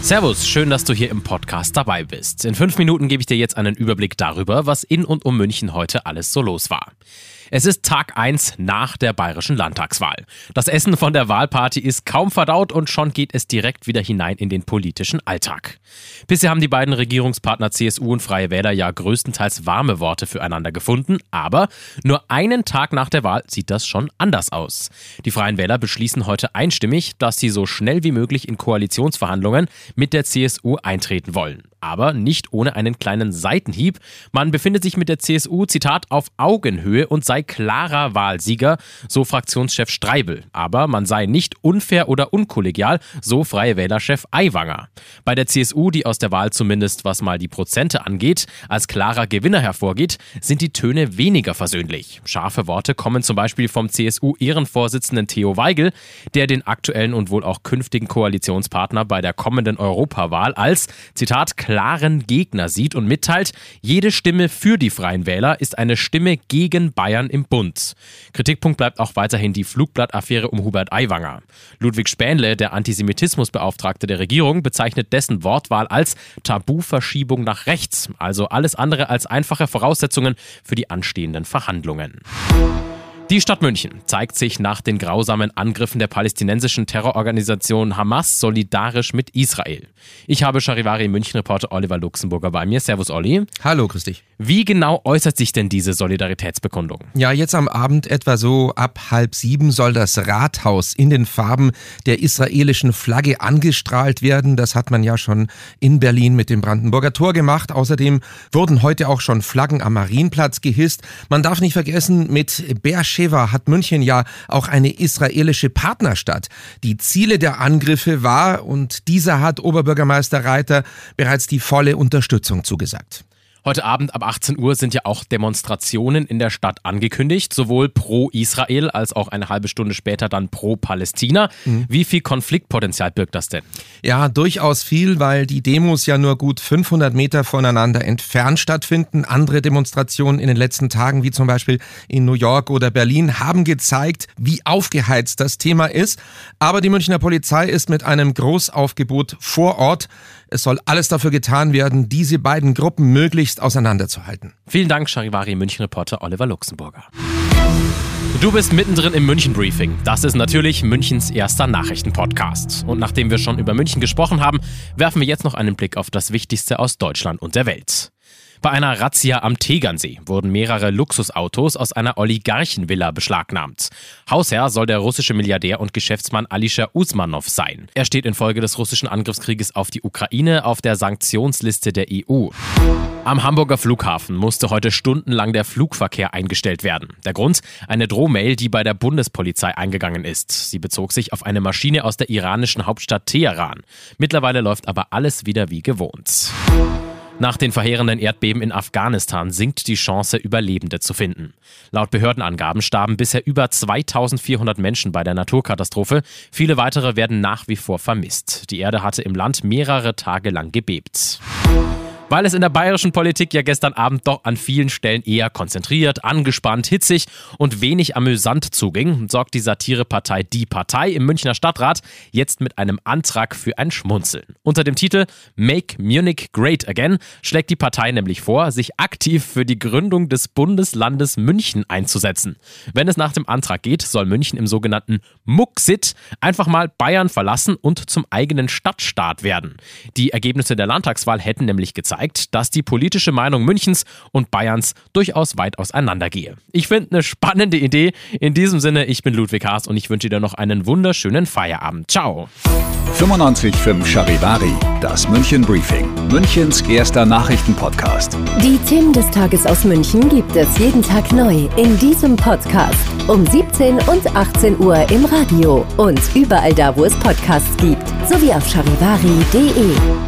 Servus, schön, dass du hier im Podcast dabei bist. In fünf Minuten gebe ich dir jetzt einen Überblick darüber, was in und um München heute alles so los war. Es ist Tag 1 nach der bayerischen Landtagswahl. Das Essen von der Wahlparty ist kaum verdaut und schon geht es direkt wieder hinein in den politischen Alltag. Bisher haben die beiden Regierungspartner CSU und Freie Wähler ja größtenteils warme Worte füreinander gefunden, aber nur einen Tag nach der Wahl sieht das schon anders aus. Die Freien Wähler beschließen heute einstimmig, dass sie so schnell wie möglich in Koalitionsverhandlungen mit der CSU eintreten wollen aber nicht ohne einen kleinen Seitenhieb. Man befindet sich mit der CSU, Zitat, auf Augenhöhe und sei klarer Wahlsieger, so Fraktionschef Streibel. Aber man sei nicht unfair oder unkollegial, so Freie Wählerchef Aiwanger. Bei der CSU, die aus der Wahl zumindest was mal die Prozente angeht, als klarer Gewinner hervorgeht, sind die Töne weniger versöhnlich. Scharfe Worte kommen zum Beispiel vom CSU-Ehrenvorsitzenden Theo Weigel, der den aktuellen und wohl auch künftigen Koalitionspartner bei der kommenden Europawahl als, Zitat, klaren Gegner sieht und mitteilt, jede Stimme für die Freien Wähler ist eine Stimme gegen Bayern im Bund. Kritikpunkt bleibt auch weiterhin die Flugblattaffäre um Hubert Aiwanger. Ludwig Spähnle, der Antisemitismusbeauftragte der Regierung, bezeichnet dessen Wortwahl als Tabuverschiebung nach rechts, also alles andere als einfache Voraussetzungen für die anstehenden Verhandlungen. Die Stadt München zeigt sich nach den grausamen Angriffen der palästinensischen Terrororganisation Hamas solidarisch mit Israel. Ich habe Charivari München-Reporter Oliver Luxemburger bei mir. Servus, Olli. Hallo, grüß dich. Wie genau äußert sich denn diese Solidaritätsbekundung? Ja, jetzt am Abend etwa so ab halb sieben soll das Rathaus in den Farben der israelischen Flagge angestrahlt werden. Das hat man ja schon in Berlin mit dem Brandenburger Tor gemacht. Außerdem wurden heute auch schon Flaggen am Marienplatz gehisst. Man darf nicht vergessen, mit Beersheba Beersheba hat München ja auch eine israelische Partnerstadt. Die Ziele der Angriffe war, und dieser hat Oberbürgermeister Reiter bereits die volle Unterstützung zugesagt. Heute Abend ab 18 Uhr sind ja auch Demonstrationen in der Stadt angekündigt, sowohl pro Israel als auch eine halbe Stunde später dann pro Palästina. Mhm. Wie viel Konfliktpotenzial birgt das denn? Ja, durchaus viel, weil die Demos ja nur gut 500 Meter voneinander entfernt stattfinden. Andere Demonstrationen in den letzten Tagen, wie zum Beispiel in New York oder Berlin, haben gezeigt, wie aufgeheizt das Thema ist. Aber die Münchner Polizei ist mit einem Großaufgebot vor Ort. Es soll alles dafür getan werden, diese beiden Gruppen möglichst auseinanderzuhalten. Vielen Dank, Charivari München-Reporter Oliver Luxemburger. Du bist mittendrin im München Briefing. Das ist natürlich Münchens erster Nachrichtenpodcast. Und nachdem wir schon über München gesprochen haben, werfen wir jetzt noch einen Blick auf das Wichtigste aus Deutschland und der Welt. Bei einer Razzia am Tegernsee wurden mehrere Luxusautos aus einer Oligarchenvilla beschlagnahmt. Hausherr soll der russische Milliardär und Geschäftsmann Alisher Usmanov sein. Er steht infolge des russischen Angriffskrieges auf die Ukraine auf der Sanktionsliste der EU. Am Hamburger Flughafen musste heute stundenlang der Flugverkehr eingestellt werden. Der Grund? Eine Drohmail, die bei der Bundespolizei eingegangen ist. Sie bezog sich auf eine Maschine aus der iranischen Hauptstadt Teheran. Mittlerweile läuft aber alles wieder wie gewohnt. Nach den verheerenden Erdbeben in Afghanistan sinkt die Chance, Überlebende zu finden. Laut Behördenangaben starben bisher über 2400 Menschen bei der Naturkatastrophe. Viele weitere werden nach wie vor vermisst. Die Erde hatte im Land mehrere Tage lang gebebt. Weil es in der bayerischen Politik ja gestern Abend doch an vielen Stellen eher konzentriert, angespannt, hitzig und wenig amüsant zuging, sorgt die Satirepartei Die Partei im Münchner Stadtrat jetzt mit einem Antrag für ein Schmunzeln. Unter dem Titel Make Munich Great Again schlägt die Partei nämlich vor, sich aktiv für die Gründung des Bundeslandes München einzusetzen. Wenn es nach dem Antrag geht, soll München im sogenannten Muxit einfach mal Bayern verlassen und zum eigenen Stadtstaat werden. Die Ergebnisse der Landtagswahl hätten nämlich gezeigt, zeigt, dass die politische Meinung Münchens und Bayerns durchaus weit auseinandergehe. Ich finde eine spannende Idee. In diesem Sinne, ich bin Ludwig Haas und ich wünsche dir noch einen wunderschönen Feierabend. Ciao. 95.5 Charivari, das München Briefing, Münchens erster Nachrichtenpodcast. Die Themen des Tages aus München gibt es jeden Tag neu in diesem Podcast um 17 und 18 Uhr im Radio und überall da, wo es Podcasts gibt, sowie auf charivari.de.